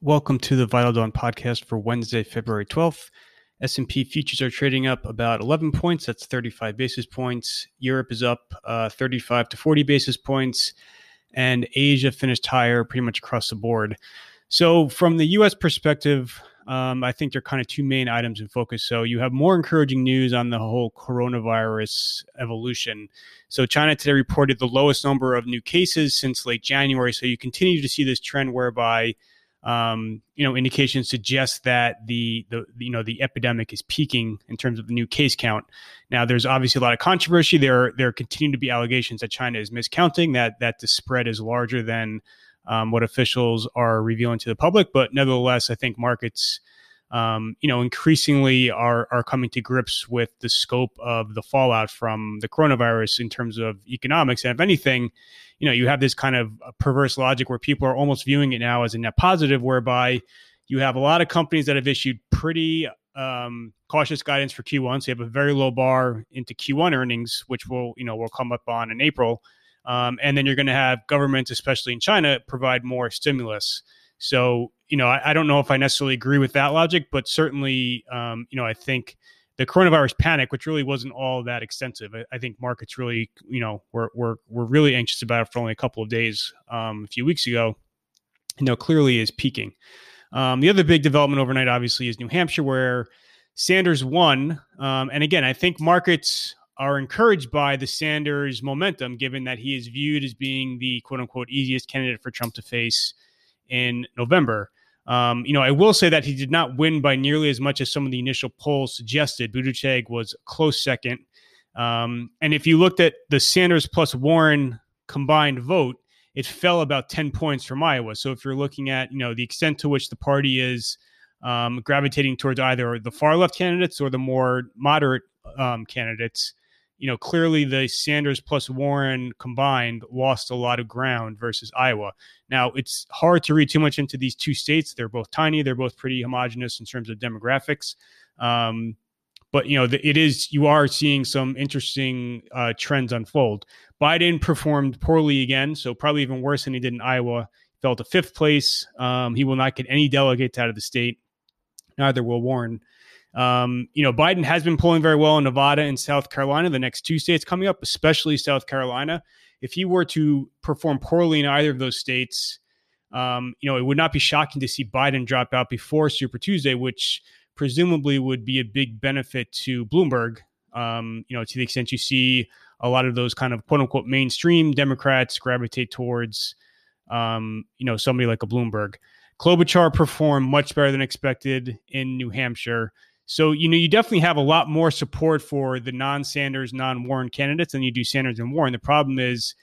Welcome to the Vital Dawn podcast for Wednesday, February 12th. S&P futures are trading up about 11 points. That's 35 basis points. Europe is up uh, 35 to 40 basis points. And Asia finished higher pretty much across the board. So, from the US perspective, um, I think there are kind of two main items in focus. So, you have more encouraging news on the whole coronavirus evolution. So, China today reported the lowest number of new cases since late January. So, you continue to see this trend whereby um, you know, indications suggest that the the you know the epidemic is peaking in terms of the new case count. Now, there's obviously a lot of controversy. There there continue to be allegations that China is miscounting that that the spread is larger than um, what officials are revealing to the public. But nevertheless, I think markets um, you know, increasingly are are coming to grips with the scope of the fallout from the coronavirus in terms of economics. And if anything, you know, you have this kind of perverse logic where people are almost viewing it now as a net positive, whereby you have a lot of companies that have issued pretty um, cautious guidance for Q1. So you have a very low bar into Q1 earnings, which will, you know, will come up on in April. Um, and then you're going to have governments, especially in China, provide more stimulus. So, you know, I, I, don't know if I necessarily agree with that logic, but certainly, um, you know, I think the coronavirus panic, which really wasn't all that extensive, I, I, think markets really, you know, were, were, were really anxious about it for only a couple of days um, a few weeks ago, you know, clearly is peaking. Um, the other big development overnight, obviously, is New Hampshire, where Sanders won. Um, and again, I think markets are encouraged by the Sanders momentum, given that he is viewed as being the quote unquote easiest candidate for Trump to face in November. Um, you know, I will say that he did not win by nearly as much as some of the initial polls suggested. Buttigieg was close second. Um, and if you looked at the Sanders plus Warren combined vote, it fell about 10 points from Iowa. So if you're looking at, you know, the extent to which the party is um, gravitating towards either the far left candidates or the more moderate um, candidates, you know, clearly the Sanders plus Warren combined lost a lot of ground versus Iowa. Now, it's hard to read too much into these two states. They're both tiny, they're both pretty homogenous in terms of demographics. Um, but you know, the, it is you are seeing some interesting uh, trends unfold. Biden performed poorly again, so probably even worse than he did in Iowa. Fell to fifth place. Um, he will not get any delegates out of the state. Neither will Warren. Um, you know, Biden has been polling very well in Nevada and South Carolina, the next two states coming up, especially South Carolina. If he were to perform poorly in either of those states, um, you know, it would not be shocking to see Biden drop out before Super Tuesday, which presumably would be a big benefit to Bloomberg. Um, you know, to the extent you see a lot of those kind of quote unquote mainstream Democrats gravitate towards, um, you know, somebody like a Bloomberg. Klobuchar performed much better than expected in New Hampshire. So, you know, you definitely have a lot more support for the non Sanders, non Warren candidates than you do Sanders and Warren. The problem is,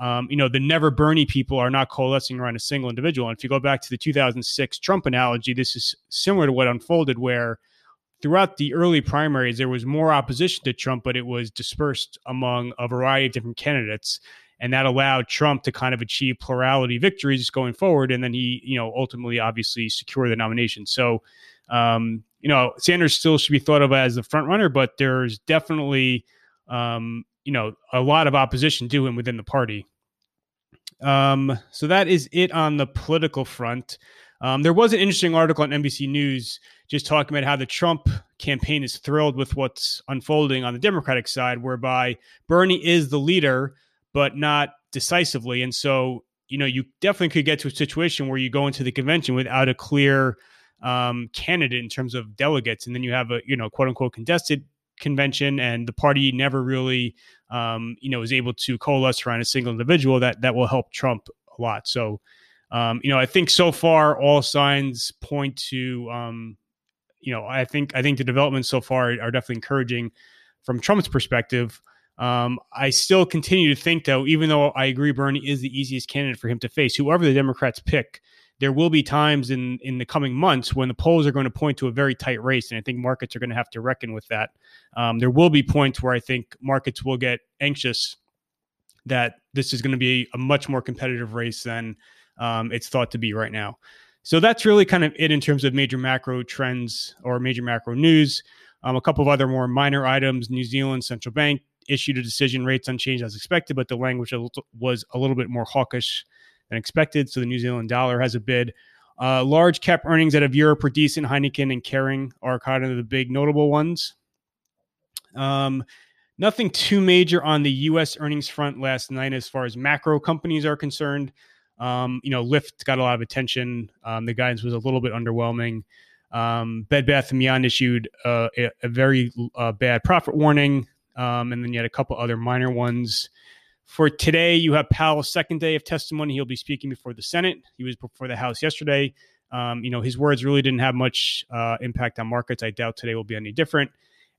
um, you know, the never Bernie people are not coalescing around a single individual. And if you go back to the 2006 Trump analogy, this is similar to what unfolded, where throughout the early primaries, there was more opposition to Trump, but it was dispersed among a variety of different candidates. And that allowed Trump to kind of achieve plurality victories going forward. And then he, you know, ultimately, obviously, secure the nomination. So, um, you know, Sanders still should be thought of as the front runner, but there's definitely, um, you know, a lot of opposition to him within the party. Um, so that is it on the political front. Um, there was an interesting article on NBC News just talking about how the Trump campaign is thrilled with what's unfolding on the Democratic side, whereby Bernie is the leader, but not decisively. And so, you know, you definitely could get to a situation where you go into the convention without a clear um, candidate in terms of delegates, and then you have a you know quote unquote contested convention, and the party never really um, you know is able to coalesce around a single individual that that will help Trump a lot. So um, you know I think so far all signs point to um, you know I think I think the developments so far are definitely encouraging from Trump's perspective. Um, I still continue to think, though, even though I agree Bernie is the easiest candidate for him to face, whoever the Democrats pick, there will be times in in the coming months when the polls are going to point to a very tight race, and I think markets are going to have to reckon with that. Um, there will be points where I think markets will get anxious that this is going to be a much more competitive race than um, it's thought to be right now. So that's really kind of it in terms of major macro trends or major macro news. Um, a couple of other more minor items: New Zealand central bank issued a decision, rates unchanged as expected, but the language was a little bit more hawkish than expected. So the New Zealand dollar has a bid Uh, large cap earnings out of Europe are decent. Heineken and Kering are kind of the big notable ones. Um, nothing too major on the U.S. earnings front last night as far as macro companies are concerned. Um, you know, Lyft got a lot of attention. Um, the guidance was a little bit underwhelming. Um, Bed Bath and Beyond issued uh, a, a, very uh, bad profit warning, um, and then you had a couple other minor ones. For today, you have Powell's second day of testimony. He'll be speaking before the Senate. He was before the House yesterday. Um, you know, his words really didn't have much uh, impact on markets. I doubt today will be any different.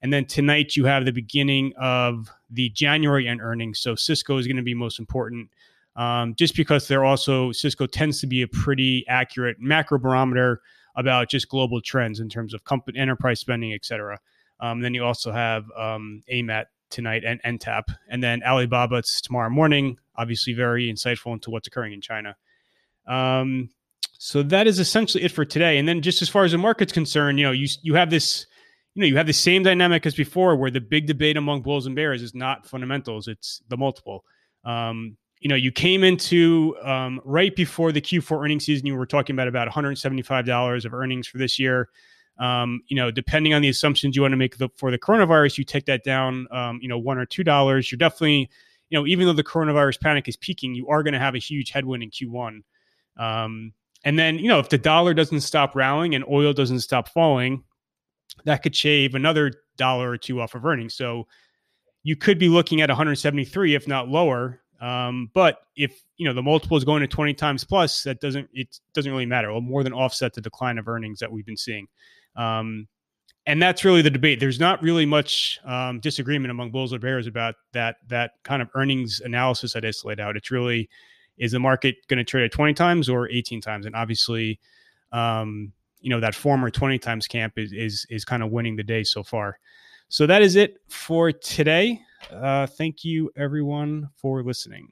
And then tonight you have the beginning of the January end earnings. So Cisco is going to be most important, um, just because they're also Cisco tends to be a pretty accurate macro barometer about just global trends in terms of company enterprise spending, et cetera. Um, then you also have um, AMAT tonight and NTAP, and then Alibaba it's tomorrow morning. Obviously, very insightful into what's occurring in China. Um, so that is essentially it for today. And then just as far as the market's concerned, you know, you you have this, you know, you have the same dynamic as before, where the big debate among bulls and bears is not fundamentals; it's the multiple. Um, you know, you came into um, right before the Q4 earnings season. You were talking about about 175 dollars of earnings for this year. Um, you know, depending on the assumptions you want to make the, for the coronavirus, you take that down, um, you know, one or two dollars. You're definitely, you know, even though the coronavirus panic is peaking, you are going to have a huge headwind in Q1. Um, and then, you know, if the dollar doesn't stop rallying and oil doesn't stop falling, that could shave another dollar or two off of earnings. So you could be looking at 173, if not lower. Um, but if you know the multiple is going to 20 times plus, that doesn't it doesn't really matter. It'll more than offset the decline of earnings that we've been seeing. Um, and that's really the debate. There's not really much um, disagreement among bulls or bears about that that kind of earnings analysis I just laid out. It's really is the market going to trade at 20 times or 18 times? And obviously, um, you know that former 20 times camp is is is kind of winning the day so far. So that is it for today. Uh, thank you everyone for listening.